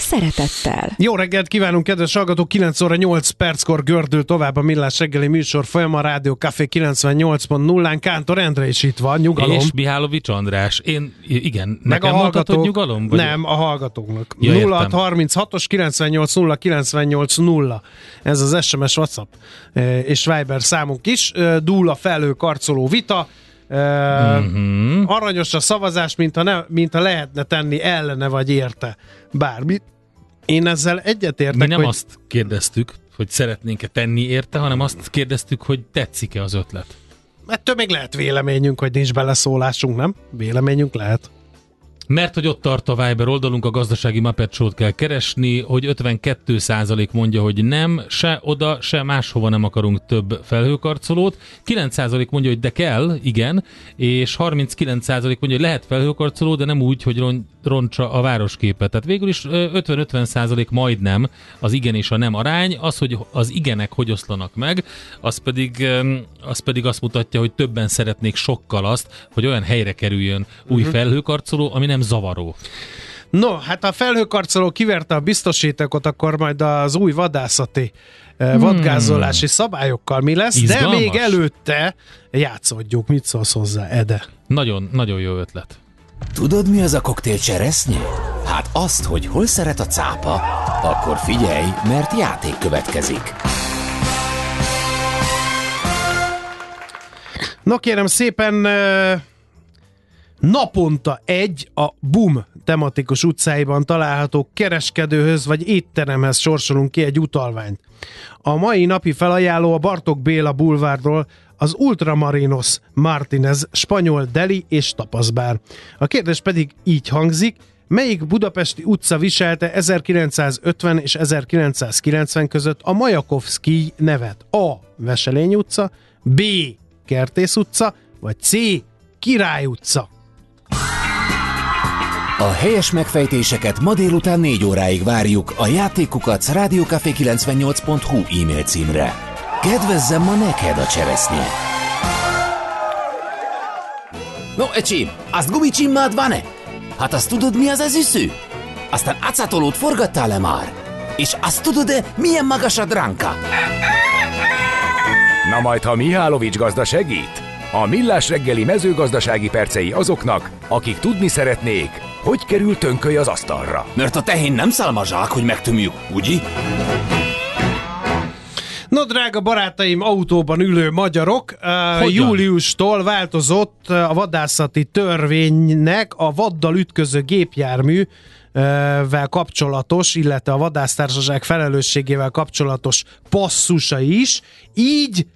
szeretettel. Jó reggelt kívánunk, kedves hallgatók! 9 óra 8 perckor gördül tovább a Millás reggeli műsor folyama, Rádió Café 98.0-án. Kántor Endre is itt van, nyugalom. És Mihálovics András. Én, igen, Meg nekem a hallgatók, nyugalom? Vagy Nem, a hallgatóknak. Ja, értem. 0636-os 98 0 98 0. Ez az SMS, WhatsApp eh, és Viber számunk is. Eh, Dúl a felő karcoló vita. Mm-hmm. Aranyos a szavazás, mint ha, ne, mint ha lehetne tenni ellene vagy érte bármit. Én ezzel egyetértek, Mi nem hogy azt kérdeztük, hogy szeretnénk-e tenni érte, hanem azt kérdeztük, hogy tetszik-e az ötlet. ettől még lehet véleményünk, hogy nincs beleszólásunk, nem? Véleményünk lehet. Mert hogy ott tart a Viber oldalunk, a gazdasági Muppet Show-t kell keresni, hogy 52% mondja, hogy nem, se oda, se máshova nem akarunk több felhőkarcolót. 9% mondja, hogy de kell, igen, és 39% mondja, hogy lehet felhőkarcoló, de nem úgy, hogy ron- roncsa a városképet. Tehát végül is ö, 50-50% majdnem az igen és a nem arány. Az, hogy az igenek hogy oszlanak meg, az pedig, az pedig azt mutatja, hogy többen szeretnék sokkal azt, hogy olyan helyre kerüljön új felhőkarcoló, ami nem zavaró. No, hát ha a felhőkarcoló kiverte a biztosítékot, akkor majd az új vadászati hmm. vadgázolási szabályokkal mi lesz, Izgalmas. de még előtte játszodjuk. Mit szólsz hozzá, Ede? Nagyon, nagyon jó ötlet. Tudod, mi az a koktél cseresznye? Hát azt, hogy hol szeret a cápa, akkor figyelj, mert játék következik. No kérem szépen, ö, naponta egy a BUM tematikus utcáiban található kereskedőhöz vagy étteremhez sorsolunk ki egy utalványt. A mai napi felajánló a Bartok Béla bulvárról az Ultramarinos Martinez spanyol deli és tapaszbár. A kérdés pedig így hangzik, Melyik budapesti utca viselte 1950 és 1990 között a Majakovszki nevet? A. Veselény utca, B. Kertész utca, vagy C. Király utca? A helyes megfejtéseket ma délután 4 óráig várjuk a játékukat rádiókafé98.hu e-mail címre. Kedvezzem ma neked a cseresznye! No, ecsi, azt gumicsimmád van-e? Hát azt tudod, mi az üsző? Aztán acatolót forgattál-e már? És azt tudod-e, milyen magas a dránka? Na majd, ha Mihálovics gazda segít? A Millás reggeli mezőgazdasági percei azoknak, akik tudni szeretnék, hogy kerül tönköly az asztalra. Mert a tehén nem szálmazsák, hogy megtömjük, ugye? No, drága barátaim, autóban ülő magyarok, uh, Hogyan? júliustól változott uh, a vadászati törvénynek a vaddal ütköző gépjármű vel kapcsolatos, illetve a vadásztársaság felelősségével kapcsolatos passzusa is. Így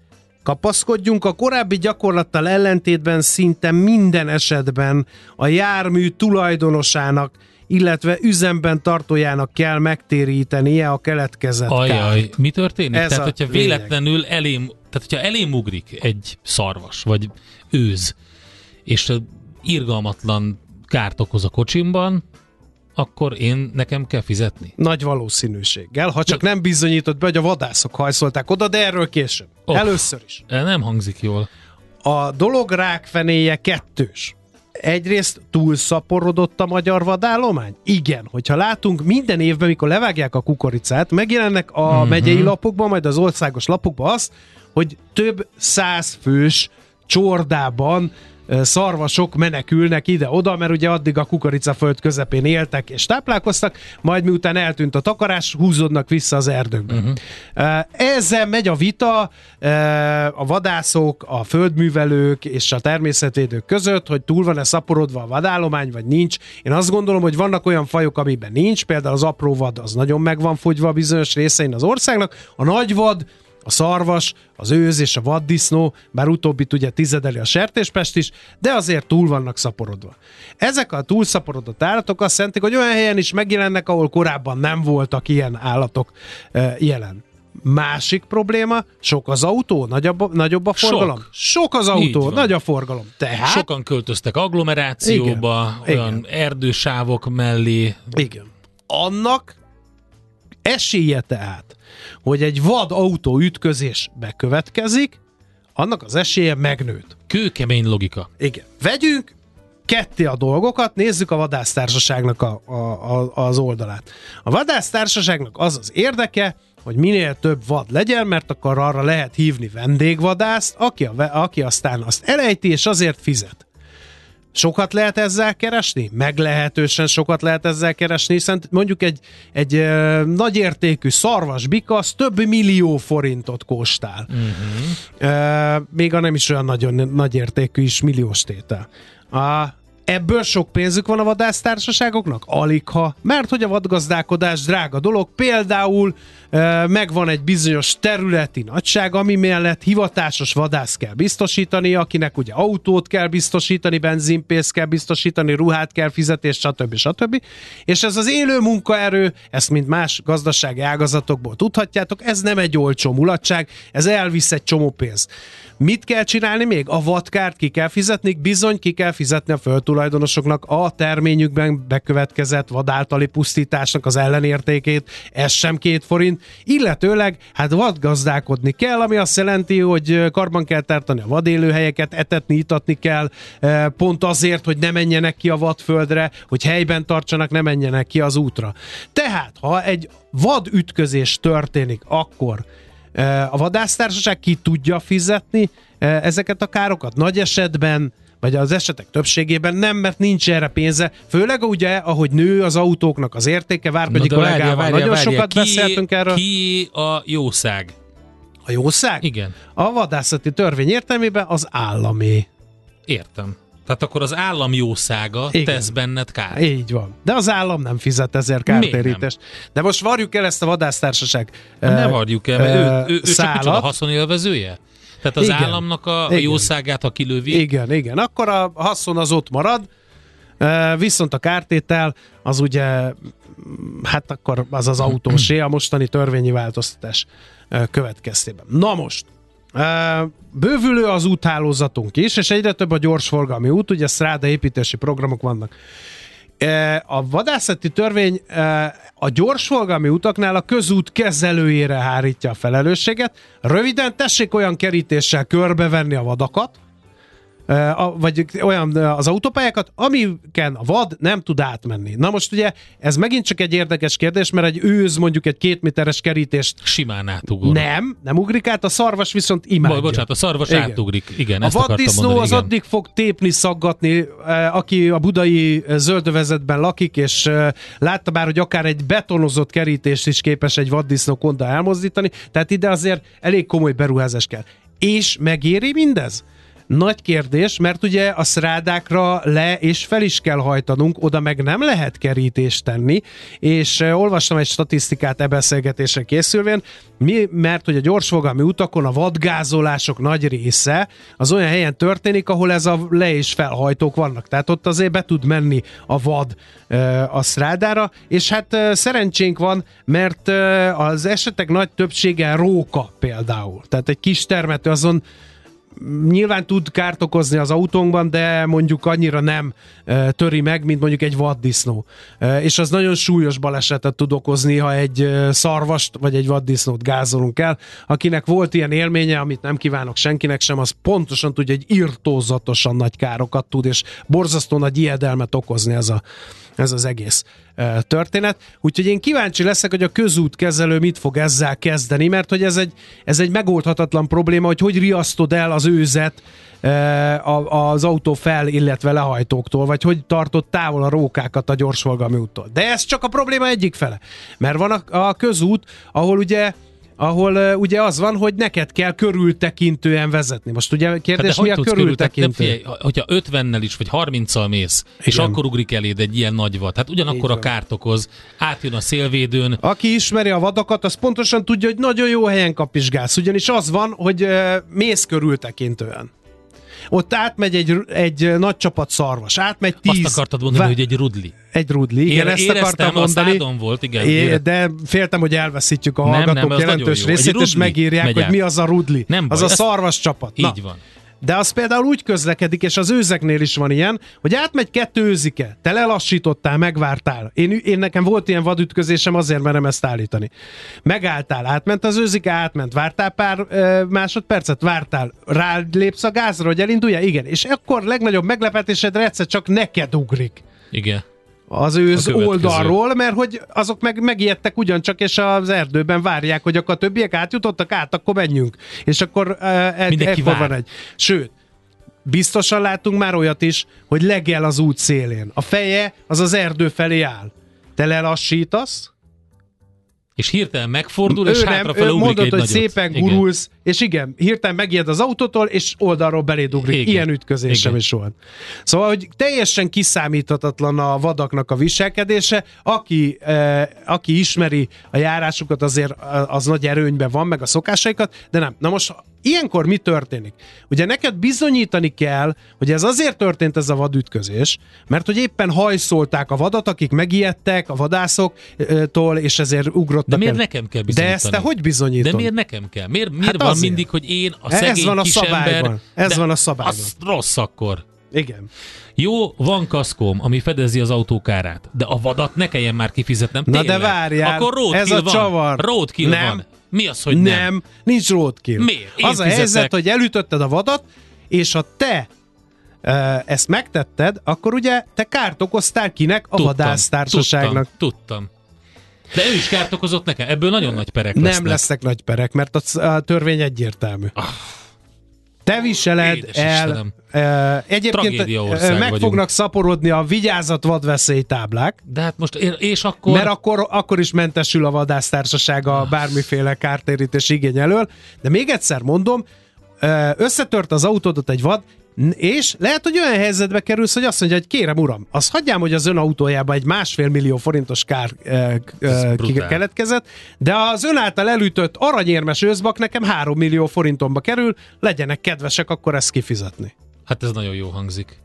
kapaszkodjunk, a korábbi gyakorlattal ellentétben szinte minden esetben a jármű tulajdonosának, illetve üzemben tartójának kell megtérítenie a keletkezett kárt. Ajaj, mi történik? Ez tehát, hogyha lényeg. véletlenül elém, tehát hogyha elém ugrik egy szarvas, vagy őz, és irgalmatlan kárt okoz a kocsimban, akkor én nekem kell fizetni. Nagy valószínűséggel, ha csak nem bizonyított be, hogy a vadászok hajszolták oda, de erről később. Of. Először is. Ez nem hangzik jól. A dolog rákfenéje kettős. Egyrészt túlszaporodott a magyar vadállomány? Igen, hogyha látunk minden évben, mikor levágják a kukoricát, megjelennek a uh-huh. megyei lapokban, majd az országos lapokban azt, hogy több száz fős csordában szarvasok menekülnek ide-oda, mert ugye addig a kukoricaföld közepén éltek és táplálkoztak, majd miután eltűnt a takarás, húzódnak vissza az erdőkbe. Uh-huh. Ezzel megy a vita a vadászok, a földművelők és a természetvédők között, hogy túl van-e szaporodva a vadállomány, vagy nincs. Én azt gondolom, hogy vannak olyan fajok, amiben nincs, például az apró vad az nagyon meg van fogyva bizonyos részein az országnak, a nagy vad a szarvas, az őz és a vaddisznó, bár utóbbit ugye tizedeli a sertéspest is, de azért túl vannak szaporodva. Ezek a túlszaporodott állatok azt jelentik, hogy olyan helyen is megjelennek, ahol korábban nem voltak ilyen állatok e, jelen. Másik probléma, sok az autó, nagyobb, nagyobb a forgalom. Sok. sok az autó, nagy a forgalom. Tehát, Sokan költöztek agglomerációba, Igen, olyan igen. erdősávok mellé. Igen. Annak esélye tehát, hogy egy vad autó ütközés bekövetkezik, annak az esélye megnőtt. Kőkemény logika. Igen. Vegyünk ketté a dolgokat, nézzük a vadásztársaságnak a, a, a, az oldalát. A vadásztársaságnak az az érdeke, hogy minél több vad legyen, mert akkor arra lehet hívni vendégvadászt, aki, a, aki aztán azt elejti, és azért fizet. Sokat lehet ezzel keresni? Meglehetősen sokat lehet ezzel keresni, hiszen mondjuk egy, egy ö, nagyértékű szarvas bikasz több millió forintot kóstál. Uh-huh. Ö, még a nem is olyan nagyon nagyértékű is milliós tétel. A, ebből sok pénzük van a vadásztársaságoknak? Aligha. Mert hogy a vadgazdálkodás drága dolog, például e, megvan egy bizonyos területi nagyság, ami mellett hivatásos vadász kell biztosítani, akinek ugye autót kell biztosítani, benzinpénzt kell biztosítani, ruhát kell fizetni, stb. stb. És ez az élő munkaerő, ezt mint más gazdasági ágazatokból tudhatjátok, ez nem egy olcsó mulatság, ez elvisz egy csomó pénzt. Mit kell csinálni még? A vadkárt ki kell fizetni, bizony ki kell fizetni a földtulajdonosoknak a terményükben bekövetkezett vadáltali pusztításnak az ellenértékét, ez sem két forint, illetőleg hát vadgazdálkodni kell, ami azt jelenti, hogy karban kell tartani a vadélőhelyeket, etetni, itatni kell, pont azért, hogy ne menjenek ki a vadföldre, hogy helyben tartsanak, ne menjenek ki az útra. Tehát, ha egy vadütközés történik, akkor a vadásztársaság ki tudja fizetni ezeket a károkat? Nagy esetben, vagy az esetek többségében nem, mert nincs erre pénze. Főleg ugye, ahogy nő az autóknak az értéke, Várpegyi Na de várja, kollégával várja, nagyon várja. sokat ki, beszéltünk erről. Ki a jószág? A jószág? Igen, A vadászati törvény értelmében az állami. értem. Tehát akkor az állam jószága Igen. tesz benned kár. Így van. De az állam nem fizet ezért kártérítést. De most varjuk el ezt a vadásztársaság Ne eh, várjuk el, mert eh, ő, ő, ő csak szálat. micsoda haszonélvezője? Tehát az Igen. államnak a, Igen. jószágát, ha kilövi, Igen, igen. Akkor a haszon az ott marad, viszont a kártétel az ugye, mm, hát akkor az az autósé a mostani törvényi változtatás következtében. Na most, bővülő az úthálózatunk is, és egyre több a gyorsforgalmi út, ugye szráda építési programok vannak. A vadászati törvény a gyorsforgalmi utaknál a közút kezelőjére hárítja a felelősséget. Röviden tessék olyan kerítéssel körbevenni a vadakat, a- vagy olyan az autópályákat, amiken a vad nem tud átmenni. Na most ugye ez megint csak egy érdekes kérdés, mert egy őz mondjuk egy két méteres kerítést simán átugor. nem, nem ugrik át, a szarvas viszont imádja. Bo- bocsánat, a szarvas Igen. átugrik. Igen, A vaddisznó mondani. az igen. addig fog tépni, szaggatni, aki a budai zöldövezetben lakik, és látta már, hogy akár egy betonozott kerítést is képes egy vaddisznó konda elmozdítani, tehát ide azért elég komoly beruházás kell. És megéri mindez? Nagy kérdés, mert ugye a szrádákra le és fel is kell hajtanunk, oda meg nem lehet kerítést tenni, és olvastam egy statisztikát e beszélgetésre készülvén, mi, mert hogy a gyorsfogalmi utakon a vadgázolások nagy része az olyan helyen történik, ahol ez a le és felhajtók vannak. Tehát ott azért be tud menni a vad a szrádára, és hát szerencsénk van, mert az esetek nagy többsége róka például. Tehát egy kis termető azon nyilván tud kárt okozni az autónkban, de mondjuk annyira nem e, töri meg, mint mondjuk egy vaddisznó. E, és az nagyon súlyos balesetet tud okozni, ha egy e, szarvast vagy egy vaddisznót gázolunk el. Akinek volt ilyen élménye, amit nem kívánok senkinek sem, az pontosan tudja, hogy irtózatosan nagy károkat tud, és borzasztó nagy ijedelmet okozni ez, a, ez az egész történet. Úgyhogy én kíváncsi leszek, hogy a közútkezelő mit fog ezzel kezdeni, mert hogy ez egy, ez egy megoldhatatlan probléma, hogy hogy riasztod el az őzet e, az autó fel, illetve lehajtóktól, vagy hogy tartott távol a rókákat a gyorsforgalmi úttól. De ez csak a probléma egyik fele. Mert van a, a közút, ahol ugye ahol uh, ugye az van, hogy neked kell körültekintően vezetni. Most ugye kérdés, Hát mi a körültekintő? figyelj, hogyha 50-nel is, vagy 30-al mész, és Igen. akkor ugrik eléd egy ilyen nagy vad, hát ugyanakkor a kárt okoz, átjön a szélvédőn, Aki ismeri a vadakat, az pontosan tudja, hogy nagyon jó helyen kapizsgálsz. Ugyanis az van, hogy uh, mész körültekintően. Ott átmegy egy, egy nagy csapat szarvas, átmegy tíz... azt akartad mondani, vá- hogy egy rudli. Egy rudli, igen, Én ezt akartam a mondani. szádon volt, igen. É, ére- de féltem, hogy elveszítjük a hallgatók nem, az jelentős részét, és megírják, megy hogy át. mi az a rudli. Nem az baj, a ezt- szarvas csapat. Na, Így van. De az például úgy közlekedik, és az őzeknél is van ilyen, hogy átmegy kettő őzike, te lelassítottál, megvártál. Én, én nekem volt ilyen vadütközésem, azért merem ezt állítani. Megálltál, átment az őzike, átment, vártál pár ö, másodpercet, vártál, rálépsz a gázra, hogy elindulja? Igen. És akkor legnagyobb meglepetésedre egyszer csak neked ugrik Igen. Az őz A oldalról, mert hogy azok meg megijedtek ugyancsak, és az erdőben várják, hogy akkor a többiek átjutottak át, akkor menjünk. És akkor el, Mindenki ekkor vár. van egy. Sőt, biztosan látunk már olyat is, hogy legel az út szélén. A feje az az erdő felé áll. Te lelassítasz, És hirtelen megfordul, és nem, hátrafele ő ugrik mondod, egy hogy nagyot. szépen Igen. gurulsz, és igen, hirtelen megijed az autótól, és oldalról beléd ugrik. Igen. Ilyen ütközésem Igen. is volt. Szóval, hogy teljesen kiszámíthatatlan a vadaknak a viselkedése. Aki, eh, aki ismeri a járásukat, azért eh, az nagy erőnyben van, meg a szokásaikat, de nem. Na most ilyenkor mi történik? Ugye neked bizonyítani kell, hogy ez azért történt ez a vadütközés, mert hogy éppen hajszolták a vadat, akik megijedtek a vadászoktól, és ezért ugrottak De miért el. nekem kell De bizonyítani? ezt te hogy bizonyítod? De miért nekem kell? Miért, miért Hát van azért. mindig, hogy én, a Ez szegény van a szabályban. Ez de van a szabályban. Az rossz akkor. Igen. Jó, van kaszkóm, ami fedezi az autókárát, de a vadat ne kelljen már kifizetnem. Na tényleg. de várjál, Akkor roadkill ez a van. csavar. Roadkill Nem. van. Mi az, hogy nem. nem? nincs roadkill. Miért? Én Az a fizetek. helyzet, hogy elütötted a vadat, és ha te ezt megtetted, akkor ugye te kárt okoztál kinek? A vadásztársaságnak. Tudtam, tudtam. De ő is kárt okozott nekem. Ebből nagyon nagy perek Nem lesznek. lesznek nagy perek, mert a, a törvény egyértelmű. Te viseled Édes el. Istenem. E, egyébként e, meg vagyunk. fognak szaporodni a vigyázat vadveszély táblák, De hát most, és akkor... Mert akkor, akkor is mentesül a vadásztársasága bármiféle kártérítés igény elől. De még egyszer mondom, összetört az autódat egy vad, és lehet, hogy olyan helyzetbe kerülsz, hogy azt mondja, hogy kérem uram, azt hagyjám, hogy az ön autójába egy másfél millió forintos kár ö, brutál. keletkezett, de az ön által elütött aranyérmes őszbak nekem 3 millió forintomba kerül, legyenek kedvesek akkor ezt kifizetni. Hát ez nagyon jó hangzik.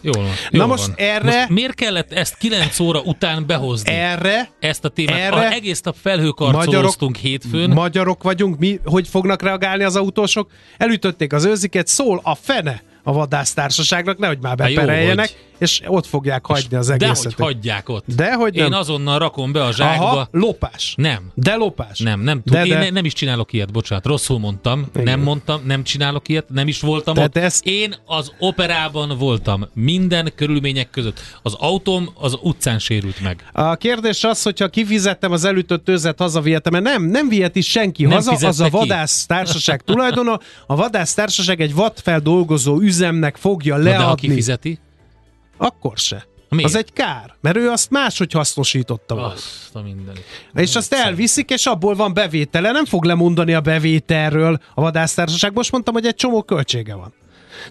Jól van. Na jól most van. erre- Most miért kellett ezt 9 óra után behozni? Erre ezt a témát. erre Erre egész nap felhőkarcolóztunk hétfőn. Magyarok vagyunk, mi, hogy fognak reagálni az autósok? Elütötték az őziket, szól a fene a vadásztársaságnak, nehogy már bepereljenek, és ott fogják hagyni az De egészet. hogy hagyják ott. Dehogy Én nem. azonnal rakom be a zsákba. Aha, lopás. Nem. De lopás. Nem, nem, tud, De, én de. ne, nem is csinálok ilyet, bocsánat, rosszul mondtam, Igen. nem mondtam, nem csinálok ilyet, nem is voltam Tehát ott. ezt- Én az operában voltam, minden körülmények között. Az autóm az utcán sérült meg. A kérdés az, hogyha kifizettem az elütött őzet, hazavihetem, mert nem, nem viheti senki Nem haza, az a vadász társaság tulajdona. A vadász társaság egy vadfeldolgozó üzemnek fogja Na de leadni. aki fizeti, Akkor se. Miért? Az egy kár, mert ő azt máshogy hasznosította volna. azt a mindenit. És azt elviszik, és abból van bevétele. Nem fog lemondani a bevételről a vadásztársaság. Most mondtam, hogy egy csomó költsége van.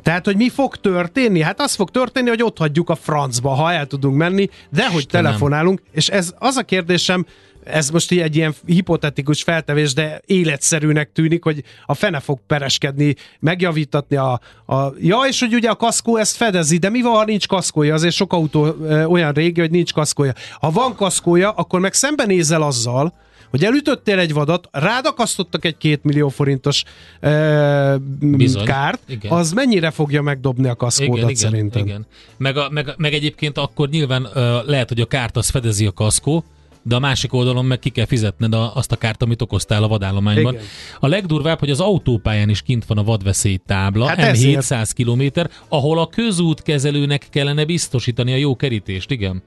Tehát, hogy mi fog történni? Hát az fog történni, hogy ott hagyjuk a francba, ha el tudunk menni, de hogy telefonálunk. És ez az a kérdésem, ez most egy ilyen hipotetikus feltevés, de életszerűnek tűnik, hogy a fene fog pereskedni, megjavítatni a, a... Ja, és hogy ugye a kaszkó ezt fedezi, de mi van, ha nincs kaszkója? Azért sok autó ö, olyan régi, hogy nincs kaszkója. Ha van kaszkója, akkor meg szembenézel azzal, hogy elütöttél egy vadat, rádakasztottak egy két millió forintos ö, Bizony. kárt, Igen. az mennyire fogja megdobni a kaszkódat Igen, igen, szerintem? igen. Meg, a, meg, meg egyébként akkor nyilván ö, lehet, hogy a kárt az fedezi a kaszkó, de a másik oldalon meg ki kell fizetned a, azt a kárt, amit okoztál a vadállományban. Igen. A legdurvább, hogy az autópályán is kint van a vadveszély tábla, Hát hát ezért. M700 km, ahol a közútkezelőnek kellene biztosítani a jó kerítést, igen.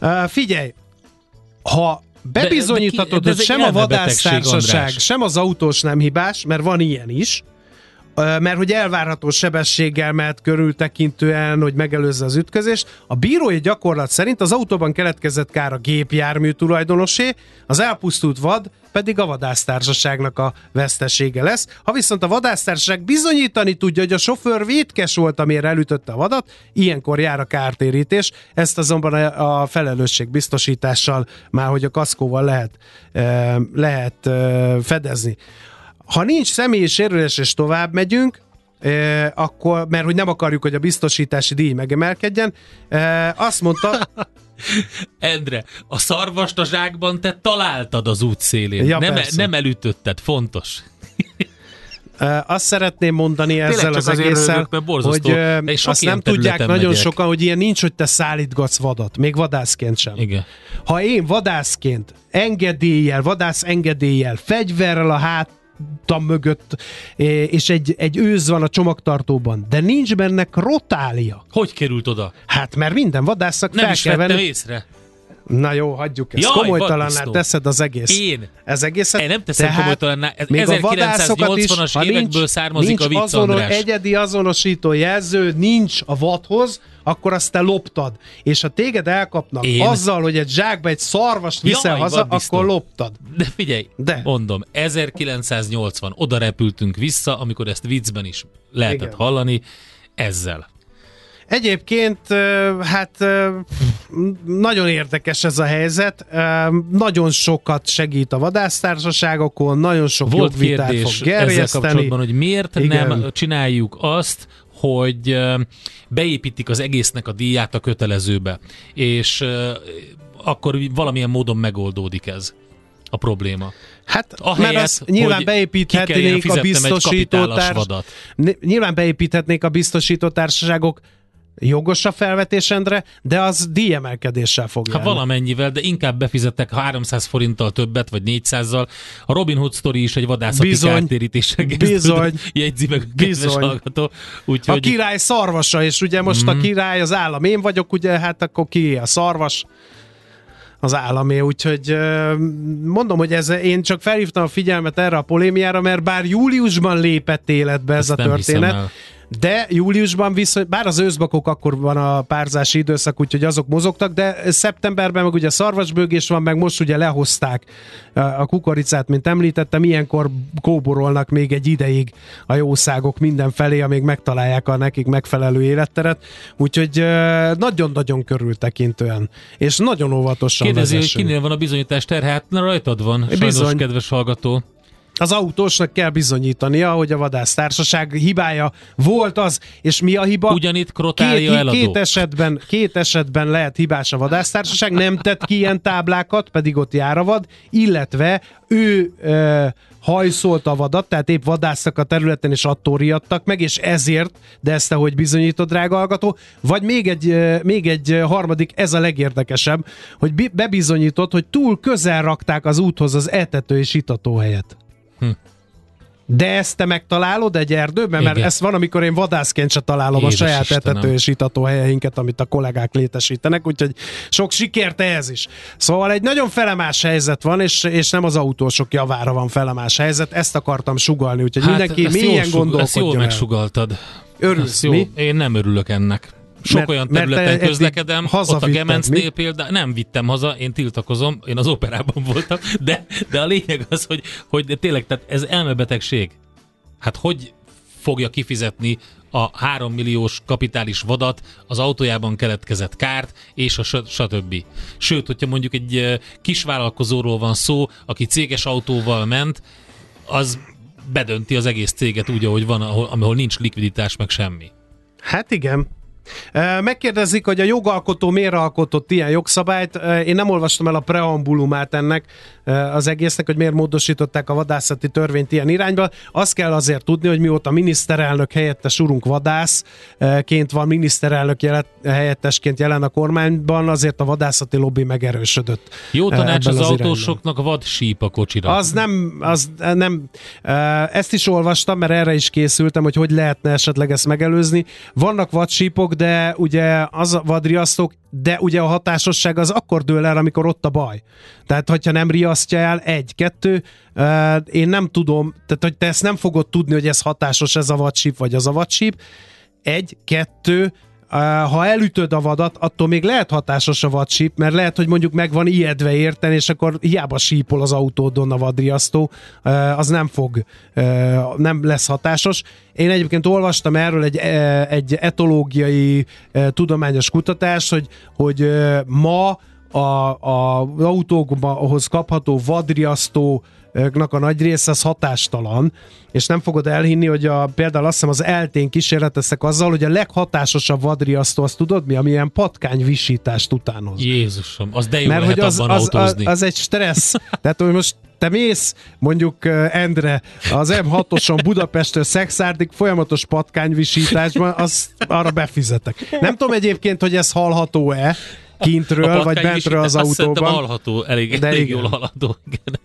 Uh, figyelj, ha bebizonyíthatod, de ki- de hogy sem a vadásztársaság, sem az autós nem hibás, mert van ilyen is, mert hogy elvárható sebességgel mehet körültekintően, hogy megelőzze az ütközést. A bírói gyakorlat szerint az autóban keletkezett kár a gépjármű tulajdonosé, az elpusztult vad pedig a vadásztársaságnak a vesztesége lesz. Ha viszont a vadásztársaság bizonyítani tudja, hogy a sofőr vétkes volt, amire elütötte a vadat, ilyenkor jár a kártérítés. Ezt azonban a felelősség biztosítással már, hogy a kaszkóval lehet, eh, lehet eh, fedezni. Ha nincs személyi sérülés és tovább megyünk, eh, akkor, mert hogy nem akarjuk, hogy a biztosítási díj megemelkedjen, eh, azt mondta, Endre, a szarvast a zsákban te találtad az út szélén. Ja, nem, persze. nem elütötted, fontos. eh, azt szeretném mondani ezzel csak az egésszel, örülök, mert borzasztó. hogy azt nem tudják területen nagyon megyek. sokan, hogy ilyen nincs, hogy te szállítgatsz vadat, még vadászként sem. Igen. Ha én vadászként engedéllyel, vadász engedéllyel, fegyverrel a hátam mögött, eh, és egy, egy őz van a csomagtartóban, de nincs benne rotália. Hogy került oda? Hát mert minden vadásznak Nem fel is kell venni. észre. Na jó, hagyjuk ezt. Jaj, Komolytalanná teszed az egész. Én? Ez egészet. Én nem teszem Tehát komolytalanná. Ez még a vadászokat is, 1980-as ha nincs- évekből származik nincs a vicc, azonos, András. egyedi azonosító jelző nincs a vadhoz, akkor azt te loptad. És ha téged elkapnak Én? azzal, hogy egy zsákba egy szarvast viszel Jaj, haza, akkor loptad. De figyelj, De. mondom, 1980, oda repültünk vissza, amikor ezt viccben is lehetett Igen. hallani, ezzel. Egyébként, hát nagyon érdekes ez a helyzet. Nagyon sokat segít a vadásztársaságokon, nagyon sok Volt jogvitát kérdés fog ezzel gerjeszteni. kapcsolatban, hogy miért Igen. nem csináljuk azt, hogy beépítik az egésznek a díját a kötelezőbe, és akkor valamilyen módon megoldódik ez a probléma. Hát, Ahelyett, mert azt nyilván beépíthetnék a fizetnem egy biztosító kapitálas társ... vadat. Ny- Nyilván beépíthetnék a biztosító társaságok jogos a felvetésendre, de az díjemelkedéssel fog Hát járni. valamennyivel, de inkább befizetek 300 forinttal többet, vagy 400-zal. A Robin Hood sztori is egy vadászati Bizony. kártérítéssel Bizony. jegyzi meg a Bizony. hallgató. A Úgyhogy király szarvasa, és ugye most Mhm. a király az állam, én vagyok, ugye, hát akkor ki a szarvas? Az államé, úgyhogy mondom, hogy ez, én csak felhívtam a figyelmet erre a polémiára, mert bár júliusban lépett életbe ez Ezt a történet. De júliusban viszont, bár az őszbakok akkor van a párzási időszak, úgyhogy azok mozogtak, de szeptemberben meg ugye szarvasbőgés van, meg most ugye lehozták a kukoricát, mint említettem, ilyenkor kóborolnak még egy ideig a jószágok mindenfelé, amíg megtalálják a nekik megfelelő életteret, úgyhogy nagyon-nagyon körültekintően, és nagyon óvatosan kérdezi, hogy vezessünk. kinél van a bizonyítás terhe, hát rajtad van, sajnos, Bizony. kedves hallgató. Az autósnak kell bizonyítania, hogy a vadásztársaság hibája volt az, és mi a hiba? Ugyanitt krotálja két, eladó. két, esetben, két esetben lehet hibás a vadásztársaság, nem tett ki ilyen táblákat, pedig ott jár a vad, illetve ő ö, hajszolt a vadat, tehát épp vadásztak a területen, és attól riadtak meg, és ezért, de ezt te hogy bizonyítod, drága hallgató, vagy még egy, ö, még egy harmadik, ez a legérdekesebb, hogy bi- bebizonyított, hogy túl közel rakták az úthoz az etető és itató helyet. De ezt te megtalálod egy erdőben? Mert Igen. ez van, amikor én vadászként se találom Édes a saját Istenem. etető és itató helyeinket, amit a kollégák létesítenek, úgyhogy sok sikert ehhez is. Szóval egy nagyon felemás helyzet van, és, és nem az autósok javára van felemás helyzet, ezt akartam sugalni, úgyhogy hát, mindenki ezt mélyen sug- Ezt jól gondolkodjon megsugaltad. Örülsz, Ezt jó. mi? Én nem örülök ennek. Sok Mert- olyan mert te területen eddig közlekedem, ott a Gemencnél például, nem vittem haza, én tiltakozom, én az operában voltam, de, de a lényeg az, hogy, hogy tényleg, tehát ez elmebetegség. Hát hogy fogja kifizetni a 3 milliós kapitális vadat, az autójában keletkezett kárt, és a stb. Sőt, hogyha mondjuk egy eh, kisvállalkozóról van szó, aki céges autóval ment, az bedönti az egész céget úgy, ahogy van, ahol, ahol nincs likviditás, meg semmi. Hát igen. Megkérdezik, hogy a jogalkotó miért alkotott ilyen jogszabályt. Én nem olvastam el a preambulumát ennek az egésznek, hogy miért módosították a vadászati törvényt ilyen irányba. Azt kell azért tudni, hogy mióta miniszterelnök helyettes urunk vadászként van, miniszterelnök jelet, helyettesként jelen a kormányban, azért a vadászati lobby megerősödött. Jó tanács az, irányban. autósoknak vad síp a kocsira. Az nem, az nem, ezt is olvastam, mert erre is készültem, hogy hogy lehetne esetleg ezt megelőzni. Vannak vadsípok, de ugye az vadriasztók, de ugye a hatásosság az akkor dől el, amikor ott a baj. Tehát, hogyha nem riasztja el, egy, kettő, én nem tudom, tehát, hogy te ezt nem fogod tudni, hogy ez hatásos, ez a vadsíp, vagy az a vadsíp. Egy, kettő, ha elütöd a vadat, attól még lehet hatásos a vadsíp, mert lehet, hogy mondjuk meg van ijedve érten, és akkor hiába sípol az autódon a vadriasztó, az nem fog, nem lesz hatásos. Én egyébként olvastam erről egy, egy etológiai tudományos kutatást, hogy, hogy ma a, a autókhoz kapható vadriasztó a nagy része az hatástalan, és nem fogod elhinni, hogy a, például azt hiszem az eltén kísérleteztek azzal, hogy a leghatásosabb vadriasztó, azt tudod mi, amilyen patkányvisítást utánoz. Jézusom, az de jó Mert lehet hogy az, abban az, az, autózni. az egy stressz. Tehát, hogy most te mész, mondjuk Endre, az M6-oson Budapestről Szexárdig folyamatos patkányvisításban, az arra befizetek. Nem tudom egyébként, hogy ez hallható-e kintről, vagy bentről az azt autóban. hallható, elég, De elég igen. jól hallható. Igen.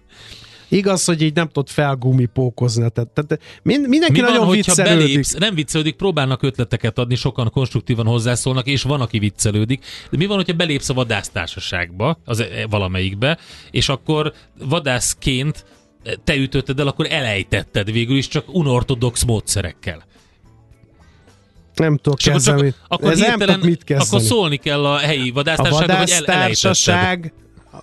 Igaz, hogy így nem tudod felgumipókozni. Tehát, tehát mind, mindenki Mi nagyon van, hogyha viccelődik. belépsz, nem viccelődik, próbálnak ötleteket adni, sokan konstruktívan hozzászólnak, és van, aki viccelődik. De mi van, hogyha belépsz a vadásztársaságba, az e- valamelyikbe, és akkor vadászként te ütötted el, akkor elejtetted végül is csak unortodox módszerekkel. Nem tudok csak, kezdeni. akkor, Ez nem tudok mit kezdeni. akkor szólni kell a helyi a vadásztársaságnak, hogy el, vadásztársaság,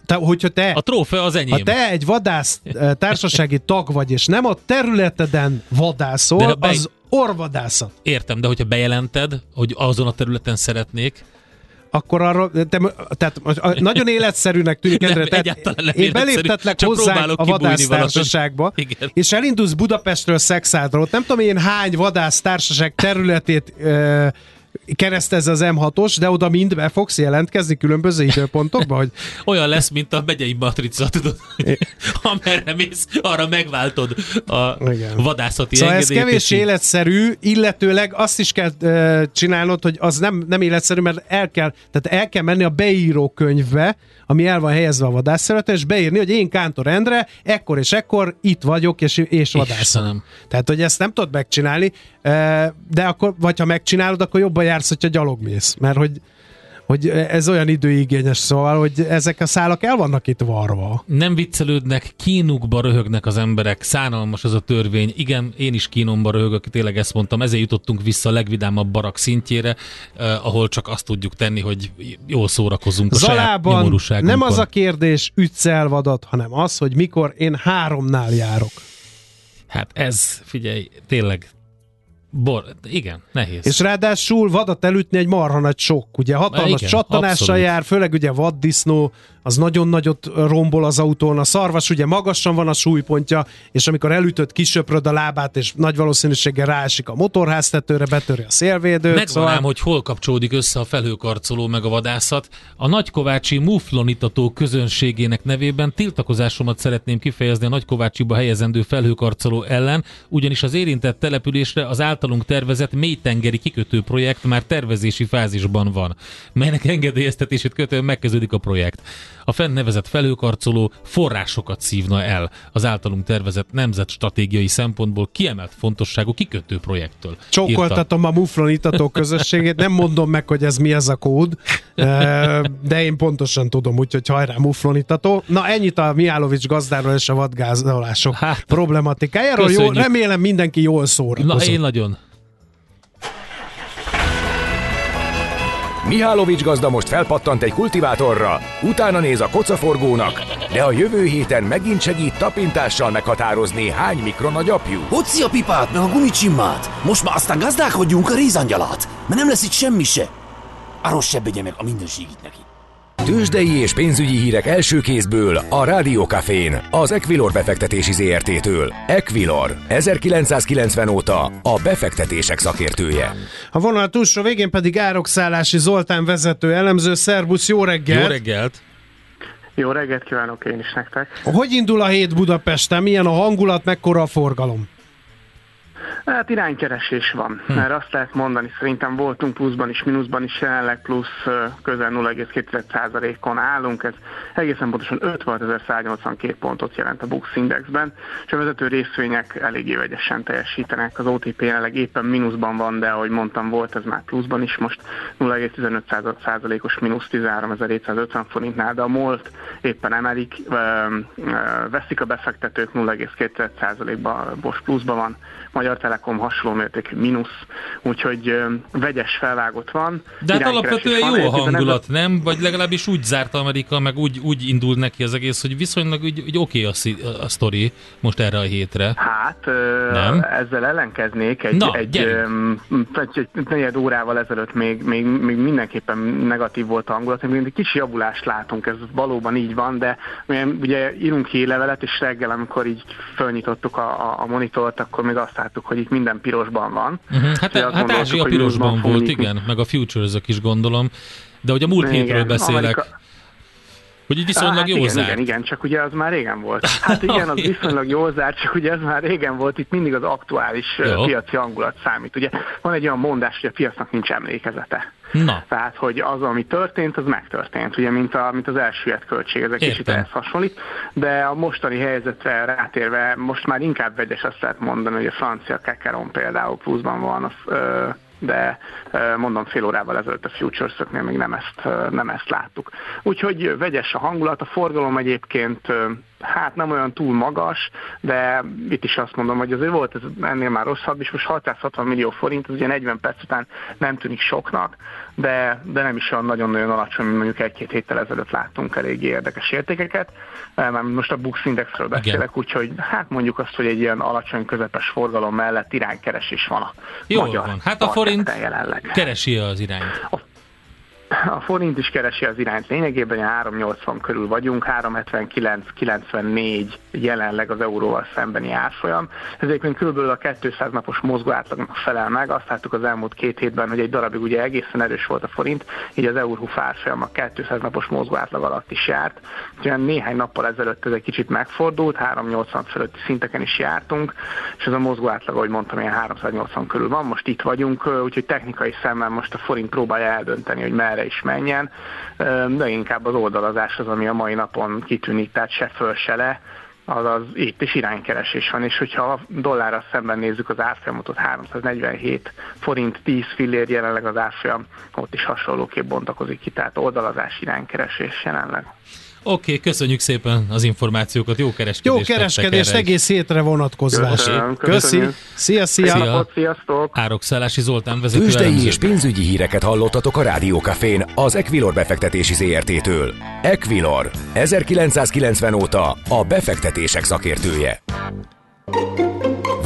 te, hogyha te, A trófea az enyém. ha te egy vadász eh, társasági tag vagy, és nem a területeden vadászol, be- az orvadászat. Értem, de hogyha bejelented, hogy azon a területen szeretnék, Akkor arra, te, tehát nagyon életszerűnek tűnik, Nem, Endre, tehát egyáltalán nem én beléptetlek hozzá a vadásztársaságba, és elindulsz Budapestről Szexádról, nem tudom én hány vadásztársaság területét ö, keresztez az M6-os, de oda mind be fogsz jelentkezni különböző időpontokban, hogy olyan lesz, mint a megyei matrica, tudod? Amerre mész, arra megváltod a Igen. vadászati Szóval ez kevés és életszerű, illetőleg azt is kell uh, csinálnod, hogy az nem, nem életszerű, mert el kell, tehát el kell menni a beíró könyvbe, ami el van helyezve a vadászszerületen, és beírni, hogy én Kántor Endre, ekkor és ekkor itt vagyok, és, és vadászom. Istenem. Tehát, hogy ezt nem tudod megcsinálni, de akkor, vagy ha megcsinálod, akkor jobban jársz, hogyha gyalog mész, mert hogy hogy ez olyan időigényes, szóval, hogy ezek a szálak el vannak itt varva. Nem viccelődnek, kínukba röhögnek az emberek, szánalmas ez a törvény. Igen, én is kínomba röhögök, tényleg ezt mondtam, ezért jutottunk vissza a legvidámabb barak szintjére, eh, ahol csak azt tudjuk tenni, hogy jól szórakozunk a saját Zalában nyomorúságunkon. nem az a kérdés, ütsz el vadat, hanem az, hogy mikor én háromnál járok. Hát ez, figyelj, tényleg, bor, igen, nehéz. És ráadásul vadat elütni egy marha nagy sok. Ugye hatalmas Igen, csattanással abszolút. jár, főleg ugye vaddisznó, az nagyon nagyot rombol az autón, a szarvas ugye magasan van a súlypontja, és amikor elütöd, kisöpröd a lábát, és nagy valószínűséggel ráesik a motorháztetőre, betöri a szélvédőt. Megvan szóval... ám, hogy hol kapcsolódik össze a felhőkarcoló meg a vadászat. A nagykovácsi muflonitató közönségének nevében tiltakozásomat szeretném kifejezni a nagykovácsiba helyezendő felhőkarcoló ellen, ugyanis az érintett településre az általunk tervezett mélytengeri kikötő projekt már tervezési fázisban van, melynek engedélyeztetését követően megkezdődik a projekt. A fent nevezett felhőkarcoló forrásokat szívna el az általunk tervezett nemzetstratégiai szempontból kiemelt fontosságú kikötő projektől. írta. Csókoltatom a muflonitató közösségét, nem mondom meg, hogy ez mi ez a kód, de én pontosan tudom, úgyhogy hajrá muflonitató. Na ennyit a Miálovics gazdáról és a vadgázolások Hát, problematikájáról. Jó, remélem mindenki jól szórakozott. Na, én nagyon. Mihálovics gazda most felpattant egy kultivátorra, utána néz a kocaforgónak, de a jövő héten megint segít tapintással meghatározni, hány mikron a gyapjú. Hoci a pipát, meg a gumicsimmát. Most már aztán gazdálkodjunk a rézangyalát, mert nem lesz itt semmi se. A rossz se begye meg a mindenségit neki. Tőzsdei és pénzügyi hírek első kézből a Rádiókafén, az Equilor befektetési ZRT-től. Equilor, 1990 óta a befektetések szakértője. A vonal túlsó végén pedig Árokszállási Zoltán vezető elemző. Szerbusz, jó reggelt! Jó reggelt! Jó reggelt kívánok én is nektek. Hogy indul a hét Budapesten? Milyen a hangulat, mekkora a forgalom? Hát iránykeresés van, hm. mert azt lehet mondani, szerintem voltunk pluszban is, mínuszban is, jelenleg plusz közel 0,2%-on állunk, ez egészen pontosan 56.182 pontot jelent a Bux Indexben, és a vezető részvények eléggé vegyesen teljesítenek. Az OTP jelenleg éppen mínuszban van, de ahogy mondtam, volt ez már pluszban is, most 0,15%-os mínusz 13.750 forintnál, de a MOLT éppen emelik, veszik a befektetők 0,2%-ban most pluszban van, Magyar Telekom hasonló mértékű mínusz, úgyhogy vegyes felvágott van. De hát alapvetően jó a hangulat, nem? Vagy legalábbis úgy zárt Amerika, meg úgy, úgy indult neki az egész, hogy viszonylag úgy, úgy oké okay a, a sztori most erre a hétre. Hát, nem? ezzel ellenkeznék. Egy, Na, egy, egy, egy negyed órával ezelőtt még, még, még mindenképpen negatív volt a hangulat. Egy kicsi javulást látunk, ez valóban így van, de ugye írunk hírlevelet, és reggel, amikor így fölnyitottuk a, a, a monitort, akkor még azt láttuk, hogy itt minden pirosban van. Uh-huh. Hát, hát Ázsia pirosban volt, igen, meg a futures is gondolom. De hogy a múlt igen, hétről beszélek. Amerika... Hogy így viszonylag hát jó igen, zárt. Igen, igen, csak ugye az már régen volt. Hát igen, az viszonylag jó zárt, csak ugye ez már régen volt, itt mindig az aktuális jó. piaci hangulat számít. Ugye van egy olyan mondás, hogy a piacnak nincs emlékezete. Na. Tehát, hogy az, ami történt, az megtörtént, ugye, mint, a, mint az elsüllyedt költség, ez egy kicsit ehhez hasonlít, de a mostani helyzetre rátérve, most már inkább vegyes azt lehet mondani, hogy a francia Kekeron például pluszban van, az, ö, de mondom fél órával ezelőtt a futures még nem ezt, nem ezt láttuk. Úgyhogy vegyes a hangulat, a forgalom egyébként hát nem olyan túl magas, de itt is azt mondom, hogy azért volt ez ennél már rosszabb, és most 660 millió forint, az ugye 40 perc után nem tűnik soknak, de, de nem is olyan nagyon-nagyon alacsony, mint mondjuk egy-két héttel ezelőtt láttunk elég érdekes értékeket. Már most a Bux Indexről beszélek, úgyhogy hát mondjuk azt, hogy egy ilyen alacsony közepes forgalom mellett iránykeresés van a Jó magyar van. Hát a forint jelenleg. keresi az irányt. A a forint is keresi az irányt. Lényegében 380 körül vagyunk, 379-94 jelenleg az euróval szembeni árfolyam. Ez egyébként körülbelül a 200 napos mozgó átlagnak felel meg. Azt láttuk az elmúlt két hétben, hogy egy darabig ugye egészen erős volt a forint, így az euró árfolyam a 200 napos mozgó átlag alatt is járt. Úgyhogy néhány nappal ezelőtt ez egy kicsit megfordult, 380 fölötti szinteken is jártunk, és ez a mozgó átlag, ahogy mondtam, ilyen 380 körül van. Most itt vagyunk, úgyhogy technikai szemmel most a forint próbálja eldönteni, hogy merre is menjen, de inkább az oldalazás az, ami a mai napon kitűnik, tehát se föl, se le, azaz itt is iránykeresés van, és hogyha a dollárra szemben nézzük az árfolyamot, ott 347 forint 10 fillér jelenleg az árfolyam, ott is hasonlóképp bontakozik ki, tehát oldalazás iránykeresés jelenleg. Oké, okay, köszönjük szépen az információkat, jó kereskedést. Jó kereskedést, egész hétre vonatkozvás. Köszi. Szia, szia. szia. Sziasztok. Árokszállási Zoltán vezető Tőzsdei és pénzügyi híreket hallottatok a Rádiókafén az Equilor befektetési ZRT-től. Equilor, 1990 óta a befektetések szakértője.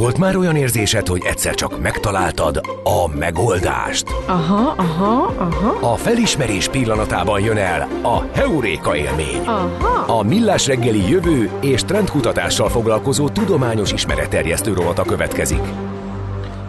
Volt már olyan érzésed, hogy egyszer csak megtaláltad a megoldást? Aha, aha, aha. A felismerés pillanatában jön el a heuréka élmény. Aha. A millás reggeli jövő és trendkutatással foglalkozó tudományos ismeretterjesztő rovata következik.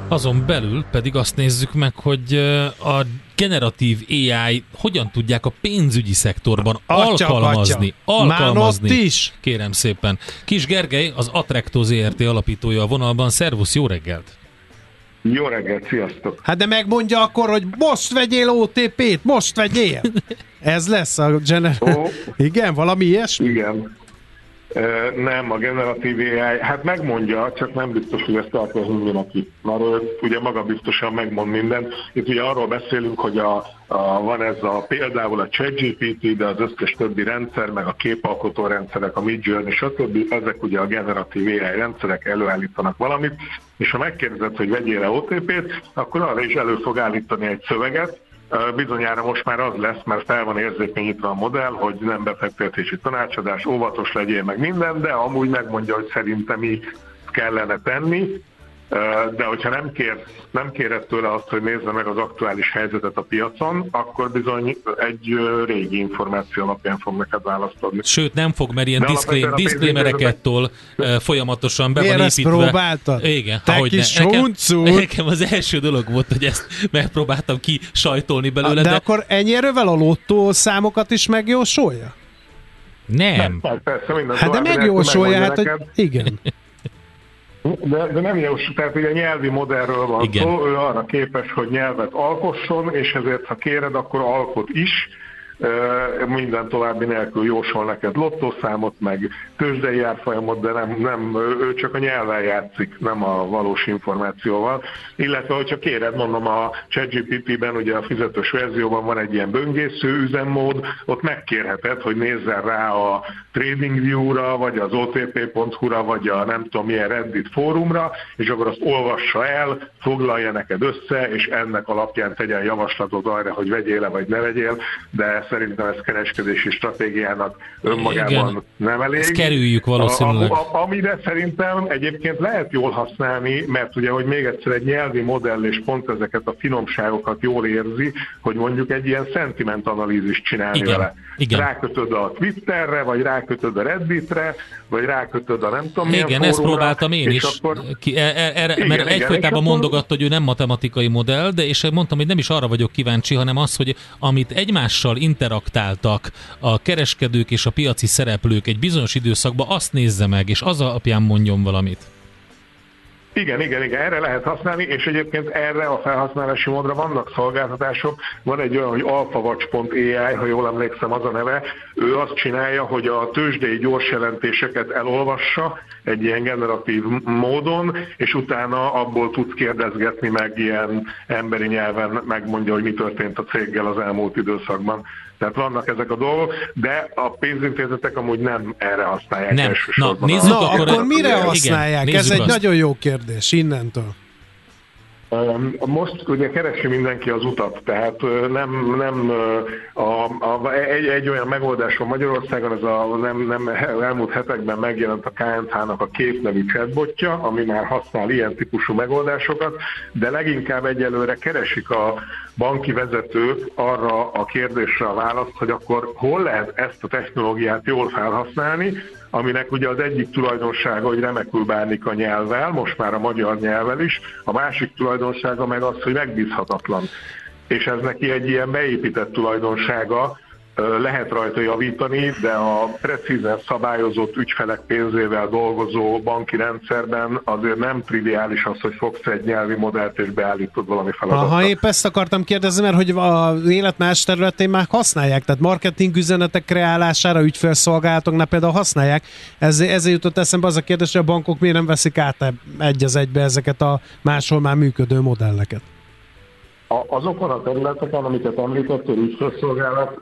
Azon belül pedig azt nézzük meg, hogy a generatív AI hogyan tudják a pénzügyi szektorban atya, alkalmazni. Atya. Alkalmazni. is. Kérem szépen. Kis Gergely, az Atrecto ZRT alapítója a vonalban. Szervusz, jó reggelt! Jó reggelt, sziasztok! Hát de megmondja akkor, hogy most vegyél OTP-t, most vegyél! Ez lesz a gener... Oh. Igen, valami ilyesmi? Igen. Nem, a generatív AI, hát megmondja, csak nem biztos, hogy ezt alkalmaz mindenki. Mert ugye maga biztosan megmond mindent. Itt ugye arról beszélünk, hogy a, a, van ez a például a ChatGPT, de az összes többi rendszer, meg a képalkotó rendszerek, a Midjourney, stb. Ezek ugye a generatív AI rendszerek előállítanak valamit, és ha megkérdezed, hogy vegyél-e OTP-t, akkor arra is elő fog állítani egy szöveget, Bizonyára most már az lesz, mert fel van érzékenyítve a modell, hogy nem befektetési tanácsadás, óvatos legyél meg minden, de amúgy megmondja, hogy szerintem mi kellene tenni, de hogyha nem, kér, nem kéred tőle azt, hogy nézze meg az aktuális helyzetet a piacon, akkor bizony egy régi információ alapján fog neked választ adni. Sőt, nem fog, mert ilyen diszklémereket tol folyamatosan be Miért van építve. próbáltad? Igen. Te kis ne, nekem, nekem, az első dolog volt, hogy ezt megpróbáltam ki sajtolni belőle. De, de akkor ennyi erővel a lottó számokat is megjósolja? Nem. nem persze, hát de megjósolja, hát hogy igen. De, de nem jó, tehát ugye nyelvi modellről van Igen. szó, ő arra képes, hogy nyelvet alkosson, és ezért ha kéred, akkor alkot is, minden további nélkül jósol neked lottószámot, meg tőzsdei árfolyamot, de nem, nem, ő csak a nyelven játszik, nem a valós információval. Illetve, hogyha kéred, mondom, a ChatGPT-ben, ugye a fizetős verzióban van egy ilyen böngésző üzemmód, ott megkérheted, hogy nézzen rá a TradingView-ra, vagy az otp.hu-ra, vagy a nem tudom milyen Reddit fórumra, és akkor azt olvassa el, foglalja neked össze, és ennek alapján tegyen javaslatot arra, hogy vegyél-e, vagy ne vegyél, de szerintem ez kereskedési stratégiának önmagában Igen. nem elég. Ezt kerüljük valószínűleg. A, a, amire szerintem egyébként lehet jól használni, mert ugye, hogy még egyszer egy nyelvi modell és pont ezeket a finomságokat jól érzi, hogy mondjuk egy ilyen sentiment analízist csinálni Igen. vele. Igen. Rákötöd a Twitterre, vagy rákötöd a Redditre, vagy rákötöd a nem tudom milyen Igen, ezt próbáltam én is. Akkor... Ki, er, er, igen, mert egyfolytában mondogatta, hogy ő nem matematikai modell, de és mondtam, hogy nem is arra vagyok kíváncsi, hanem az, hogy amit egymással interaktáltak a kereskedők és a piaci szereplők egy bizonyos időszakban, azt nézze meg, és az alapján mondjon valamit. Igen, igen, igen, erre lehet használni, és egyébként erre a felhasználási módra vannak szolgáltatások. Van egy olyan, hogy alfavacs.ai, ha jól emlékszem az a neve, ő azt csinálja, hogy a tőzsdei gyors jelentéseket elolvassa egy ilyen generatív módon, és utána abból tudsz kérdezgetni meg ilyen emberi nyelven, megmondja, hogy mi történt a céggel az elmúlt időszakban. Tehát vannak ezek a dolgok, de a pénzintézetek amúgy nem erre használják nem. elsősorban. Na, nézzük, Na akkor, akkor mire használják? Igen, Ez egy azt. nagyon jó kérdés innentől. Most ugye keresi mindenki az utat, tehát nem, nem a, a, egy, egy olyan megoldás van Magyarországon, ez a nem, nem elmúlt hetekben megjelent a KNH-nak a két nevű chatbotja, ami már használ ilyen típusú megoldásokat, de leginkább egyelőre keresik a banki vezetők arra a kérdésre a választ, hogy akkor hol lehet ezt a technológiát jól felhasználni, aminek ugye az egyik tulajdonsága, hogy remekül bánik a nyelvvel, most már a magyar nyelvvel is, a másik tulajdonsága meg az, hogy megbízhatatlan. És ez neki egy ilyen beépített tulajdonsága, lehet rajta javítani, de a precízen szabályozott ügyfelek pénzével dolgozó banki rendszerben azért nem triviális az, hogy fogsz egy nyelvi modellt és beállítod valami feladatot. Ha épp ezt akartam kérdezni, mert hogy az élet más területén már használják, tehát marketing üzenetek kreálására, ügyfélszolgálatoknál például használják. Ez, ezért jutott eszembe az a kérdés, hogy a bankok miért nem veszik át egy az egybe ezeket a máshol már működő modelleket azokon a területeken, amiket említettél, ügyfélszolgálat,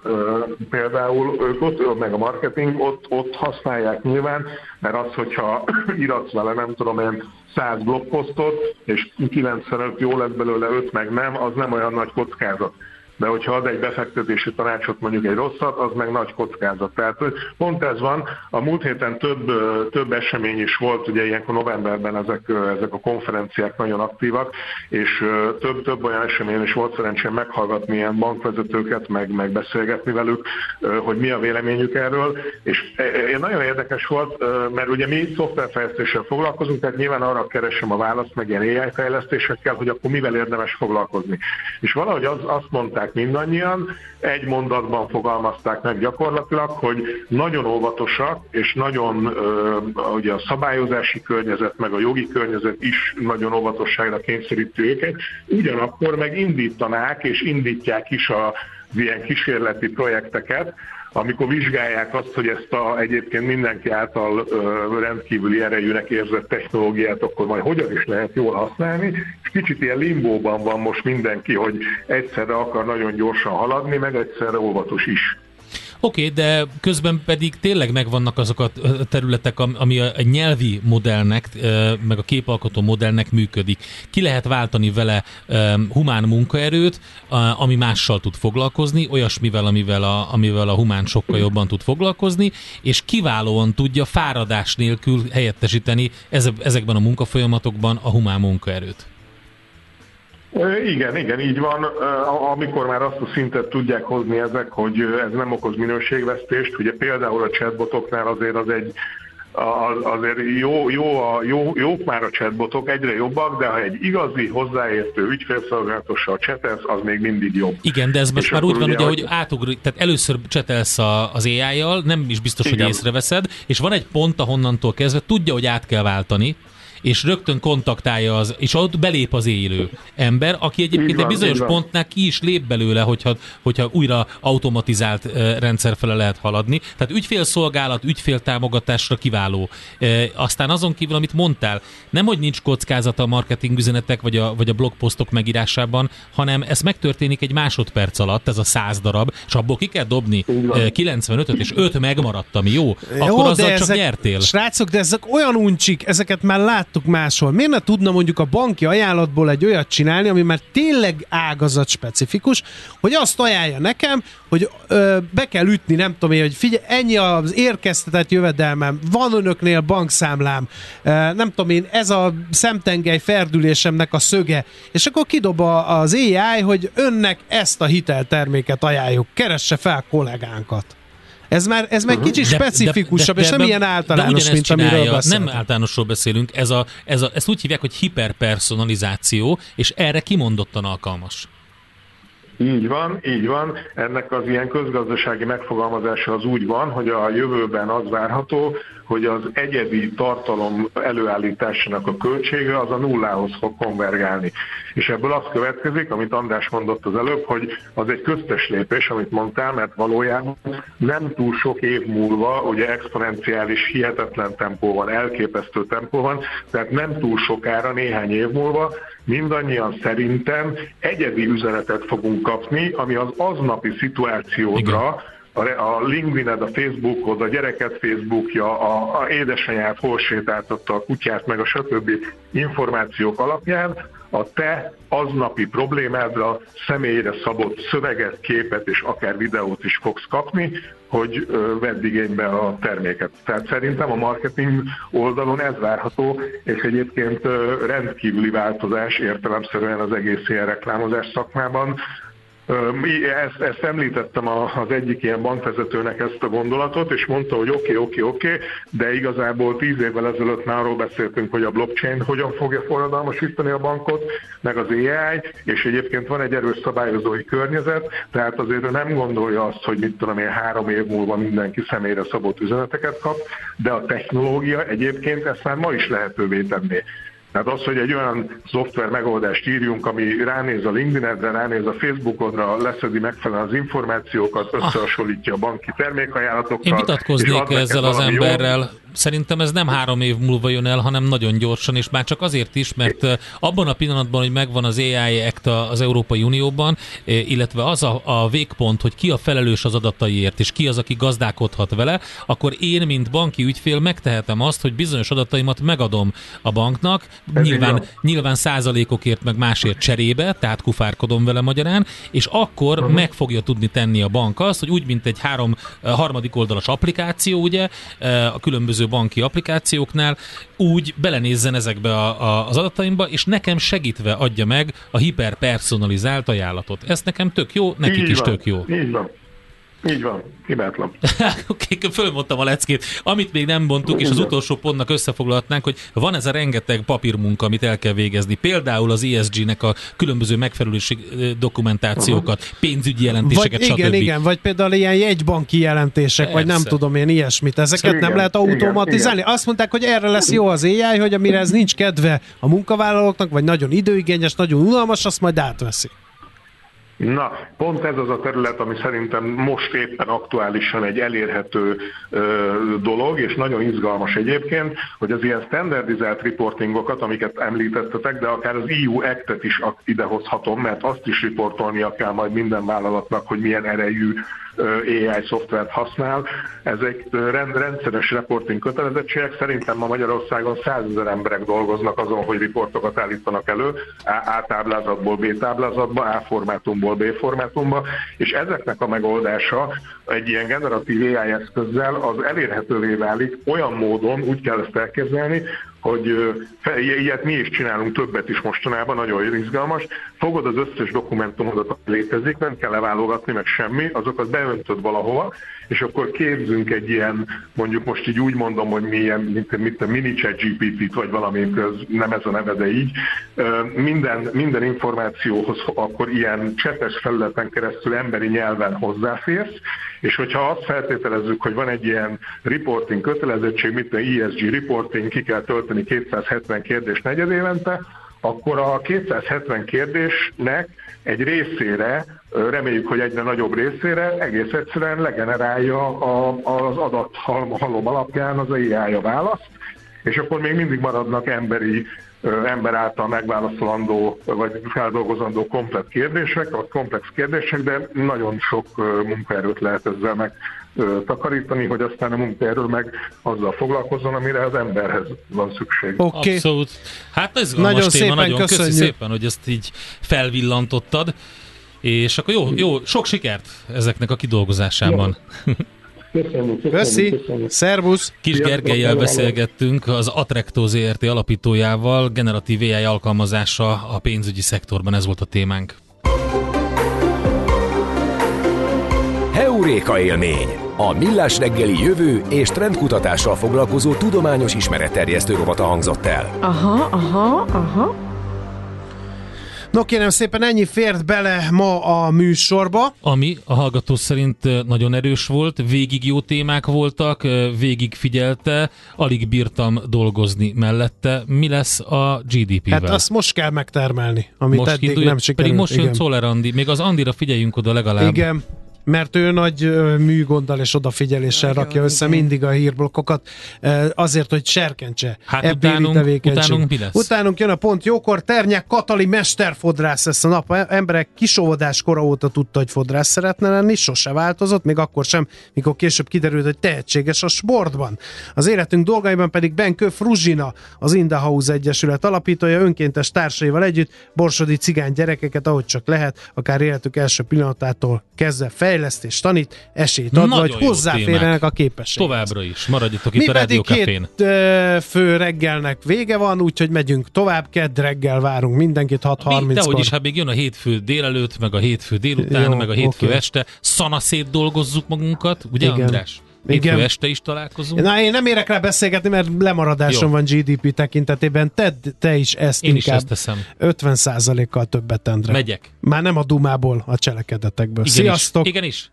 például ők ott, meg a marketing, ott, ott használják nyilván, mert az, hogyha iratsz vele, nem tudom én, 100 blogposztot, és 95 jó lett belőle, 5 meg nem, az nem olyan nagy kockázat de hogyha ad egy befektetési tanácsot, mondjuk egy rosszat, az meg nagy kockázat. Tehát pont ez van, a múlt héten több, több esemény is volt, ugye ilyenkor novemberben ezek, ezek a konferenciák nagyon aktívak, és több, több olyan esemény is volt szerencsém meghallgatni ilyen bankvezetőket, meg, meg beszélgetni velük, hogy mi a véleményük erről, és nagyon érdekes volt, mert ugye mi szoftverfejlesztéssel foglalkozunk, tehát nyilván arra keresem a választ, meg ilyen AI fejlesztésekkel, hogy akkor mivel érdemes foglalkozni. És valahogy az, azt mondták mondták mindannyian, egy mondatban fogalmazták meg gyakorlatilag, hogy nagyon óvatosak, és nagyon ugye a szabályozási környezet, meg a jogi környezet is nagyon óvatosságra kényszeríti őket, ugyanakkor meg indítanák és indítják is a ilyen kísérleti projekteket, amikor vizsgálják azt, hogy ezt a egyébként mindenki által rendkívüli erejűnek érzett technológiát akkor majd hogyan is lehet jól használni, és kicsit ilyen limbóban van most mindenki, hogy egyszerre akar nagyon gyorsan haladni, meg egyszerre óvatos is. Oké, okay, de közben pedig tényleg megvannak azok a területek, ami a nyelvi modellnek, meg a képalkotó modellnek működik. Ki lehet váltani vele humán munkaerőt, ami mással tud foglalkozni, olyasmivel, amivel a, amivel a humán sokkal jobban tud foglalkozni, és kiválóan tudja fáradás nélkül helyettesíteni ezekben a munkafolyamatokban a humán munkaerőt. Igen, igen, így van. Amikor már azt a szintet tudják hozni ezek, hogy ez nem okoz minőségvesztést, ugye például a chatbotoknál azért az egy azért jó, jó, a, jó, jók már a chatbotok, egyre jobbak, de ha egy igazi, hozzáértő ügyfélszolgálatossal csetelsz, az még mindig jobb. Igen, de ez most már úgy van, ugye, hogy átugrik, tehát először csetelsz a, az AI-jal, nem is biztos, Igen. hogy észreveszed, és van egy pont, ahonnantól kezdve tudja, hogy át kell váltani, és rögtön kontaktálja az, és ott belép az élő ember, aki egyébként van, egy bizonyos pontnál ki is lép belőle, hogyha, hogyha újra automatizált rendszer fele lehet haladni. Tehát ügyfélszolgálat, ügyféltámogatásra kiváló. Aztán azon kívül, amit mondtál, nem hogy nincs kockázata a marketing üzenetek vagy a, vagy a blogposztok megírásában, hanem ez megtörténik egy másodperc alatt, ez a száz darab, és abból ki kell dobni 95-öt, és 5 megmaradt, ami jó, jó akkor azzal csak ezek, nyertél. Srácok, de ezek olyan uncsik, ezeket már láttuk máshol. Miért ne tudna mondjuk a banki ajánlatból egy olyat csinálni, ami már tényleg ágazat specifikus, hogy azt ajánlja nekem, hogy ö, be kell ütni, nem tudom én, hogy figyelj, ennyi az érkeztetett jövedelmem, van önöknél bankszámlám, ö, nem tudom én, ez a szemtengely ferdülésemnek a szöge, és akkor kidob az AI, hogy önnek ezt a hitelterméket ajánljuk, keresse fel kollégánkat. Ez már, ez már kicsit specifikusabb, de, de, de, és nem ilyen általános, de mint csinálja, amiről beszélünk. Nem általánosról beszélünk, ez a, ez a, ezt úgy hívják, hogy hiperpersonalizáció, és erre kimondottan alkalmas. Így van, így van. Ennek az ilyen közgazdasági megfogalmazása az úgy van, hogy a jövőben az várható, hogy az egyedi tartalom előállításának a költsége az a nullához fog konvergálni. És ebből az következik, amit András mondott az előbb, hogy az egy köztes lépés, amit mondtál, mert valójában nem túl sok év múlva, ugye exponenciális, hihetetlen tempó van, elképesztő tempó van, tehát nem túl sokára, néhány év múlva mindannyian szerintem egyedi üzenetet fogunk kapni, ami az aznapi szituációdra, Igen a LinkedIn-ed, a Facebookod, a gyereket Facebookja, a, a édesanyját hol sétáltatta a kutyát, meg a stb. információk alapján a te aznapi problémádra személyre szabott szöveget, képet és akár videót is fogsz kapni, hogy vedd igénybe a terméket. Tehát szerintem a marketing oldalon ez várható, és egyébként rendkívüli változás értelemszerűen az egész ilyen reklámozás szakmában, ezt, ezt említettem az egyik ilyen bankvezetőnek ezt a gondolatot, és mondta, hogy oké, oké, oké, de igazából tíz évvel ezelőtt már arról beszéltünk, hogy a blockchain hogyan fogja forradalmasítani a bankot, meg az AI, és egyébként van egy erős szabályozói környezet, tehát azért nem gondolja azt, hogy mit tudom én, három év múlva mindenki személyre szabott üzeneteket kap, de a technológia egyébként ezt már ma is lehetővé tenné. Tehát az, hogy egy olyan szoftver megoldást írjunk, ami ránéz a LinkedIn-edre, ránéz a Facebookodra, leszedi megfelelően az információkat, összehasonlítja a banki termékajánlatokkal. Én vitatkoznék ezzel az emberrel. Szerintem ez nem három év múlva jön el, hanem nagyon gyorsan, és már csak azért is, mert abban a pillanatban, hogy megvan az AI Act az Európai Unióban, illetve az a, a végpont, hogy ki a felelős az adataiért, és ki az, aki gazdálkodhat vele, akkor én, mint banki ügyfél megtehetem azt, hogy bizonyos adataimat megadom a banknak, nyilván, nyilván százalékokért, meg másért cserébe, tehát kufárkodom vele magyarán, és akkor uh-huh. meg fogja tudni tenni a bank azt, hogy úgy, mint egy három, harmadik oldalas applikáció, ugye, a különböző banki applikációknál úgy belenézzen ezekbe a, a, az adataimba, és nekem segítve adja meg a hiperpersonalizált ajánlatot. Ez nekem tök jó, nekik Így is van. tök jó. Így van. Így van, hibátlan. Oké, okay, fölmondtam a leckét. Amit még nem mondtuk, és az utolsó pontnak összefoglalhatnánk, hogy van ez a rengeteg papírmunka, amit el kell végezni. Például az ESG-nek a különböző megfelelési dokumentációkat, uh-huh. pénzügyi jelentéseket, vagy, stb. Igen, igen, vagy például ilyen jegybanki jelentések, Persze. vagy nem tudom én ilyesmit. Ezeket igen, nem lehet automatizálni. Igen, Azt mondták, hogy erre lesz jó az AI, hogy amire ez nincs kedve a munkavállalóknak, vagy nagyon időigényes, nagyon unalmas, azt majd átveszi. Na, pont ez az a terület, ami szerintem most éppen aktuálisan egy elérhető ö, dolog, és nagyon izgalmas egyébként, hogy az ilyen standardizált reportingokat, amiket említettetek, de akár az EU Act-et is idehozhatom, mert azt is riportolnia kell majd minden vállalatnak, hogy milyen erejű AI szoftvert használ. Ezek rend, rendszeres reporting kötelezettségek. Szerintem ma Magyarországon százezer emberek dolgoznak azon, hogy riportokat állítanak elő, A táblázatból B táblázatba, A formátumból B formátumba, és ezeknek a megoldása egy ilyen generatív AI eszközzel az elérhetővé válik olyan módon, úgy kell ezt elképzelni, hogy ilyet mi is csinálunk többet is mostanában, nagyon izgalmas. Fogod az összes dokumentumodat, ami létezik, nem kell leválogatni meg semmi, azokat beöntöd valahova, és akkor képzünk egy ilyen, mondjuk most így úgy mondom, hogy milyen, mint, mint a mini GPT-t, vagy valami, ez nem ez a neve, de így, minden, minden információhoz akkor ilyen csetes felületen keresztül emberi nyelven hozzáférsz, és hogyha azt feltételezzük, hogy van egy ilyen reporting kötelezettség, mint a ESG reporting, ki kell tölteni 270 kérdés negyed évente, akkor a 270 kérdésnek egy részére, reméljük, hogy egyre nagyobb részére egész egyszerűen legenerálja az adathalom alapján az AI a választ, és akkor még mindig maradnak emberi ember által megválaszolandó vagy feldolgozandó komplex kérdések, vagy komplex kérdések, de nagyon sok munkaerőt lehet ezzel meg takarítani, hogy aztán a munkaerő meg azzal foglalkozzon, amire az emberhez van szükség. Okay. Abszolút. Hát ez nagyon téma, szépen nagyon köszönjük. Köszi szépen, hogy ezt így felvillantottad. És akkor jó, jó, sok sikert ezeknek a kidolgozásában. Jó. Köszönjük, köszönjük, köszönjük. Szervusz! Kis Gergelyel beszélgettünk, az Atrecto ZRT alapítójával, generatív AI alkalmazása a pénzügyi szektorban, ez volt a témánk. Heuréka élmény! A Millás reggeli jövő és trendkutatással foglalkozó tudományos ismeretterjesztő rovata hangzott el. Aha, aha, aha. No kérem szépen, ennyi fért bele ma a műsorba. Ami a hallgató szerint nagyon erős volt, végig jó témák voltak, végig figyelte, alig bírtam dolgozni mellette. Mi lesz a GDP-vel? Hát azt most kell megtermelni, amit most eddig indulja, nem sikerült. Pedig most jön Czoller Andi, még az Andira figyeljünk oda legalább. Igen, mert ő nagy műgonddal és odafigyeléssel igen, rakja össze igen. mindig a hírblokkokat, azért, hogy serkentse hát utánunk, utánunk mi lesz? Utánunk jön a pont jókor, Ternyek Katali mesterfodrász lesz a nap. Emberek kisóvodás kora óta tudta, hogy fodrász szeretne lenni, sose változott, még akkor sem, mikor később kiderült, hogy tehetséges a sportban. Az életünk dolgaiban pedig Benkő Fruzsina, az Indahouse Egyesület alapítója, önkéntes társaival együtt borsodi cigány gyerekeket, ahogy csak lehet, akár életük első pillanatától kezdve fejleszteni fejlesztés tanít, esélyt ad, hogy hozzáférjenek a képességhez. Továbbra is, maradjatok itt Mi a Rádió két fő reggelnek vége van, úgyhogy megyünk tovább, kedd reggel várunk mindenkit 6.30-kor. Dehogy is, hát még jön a hétfő délelőtt, meg a hétfő délután, Jó, meg a hétfő okay. este, szanaszét dolgozzuk magunkat, ugye Igen. András? Igen. este is találkozunk. Na, én nem érek rá beszélgetni, mert lemaradásom Jó. van GDP tekintetében. Tedd te is ezt én inkább. Is ezt teszem. 50%-kal többet, Endre. Megyek. Már nem a dumából, a cselekedetekből. Igen Sziasztok! Is. Igen is.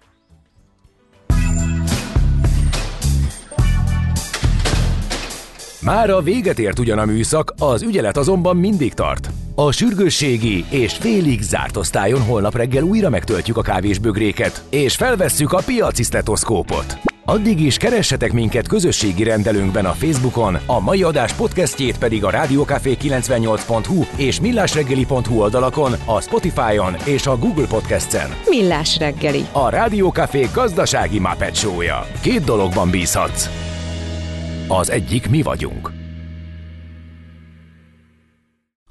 Már a véget ért ugyan a műszak, az ügyelet azonban mindig tart. A sürgősségi és félig zárt osztályon holnap reggel újra megtöltjük a kávésbögréket, és felvesszük a piaci stetoszkópot. Addig is keressetek minket közösségi rendelőnkben a Facebookon, a mai adás podcastjét pedig a rádiókafé98.hu és millásreggeli.hu oldalakon, a Spotify-on és a Google Podcast-en. Millás reggeli. A Rádiókafé gazdasági show Két dologban bízhatsz. Az egyik mi vagyunk.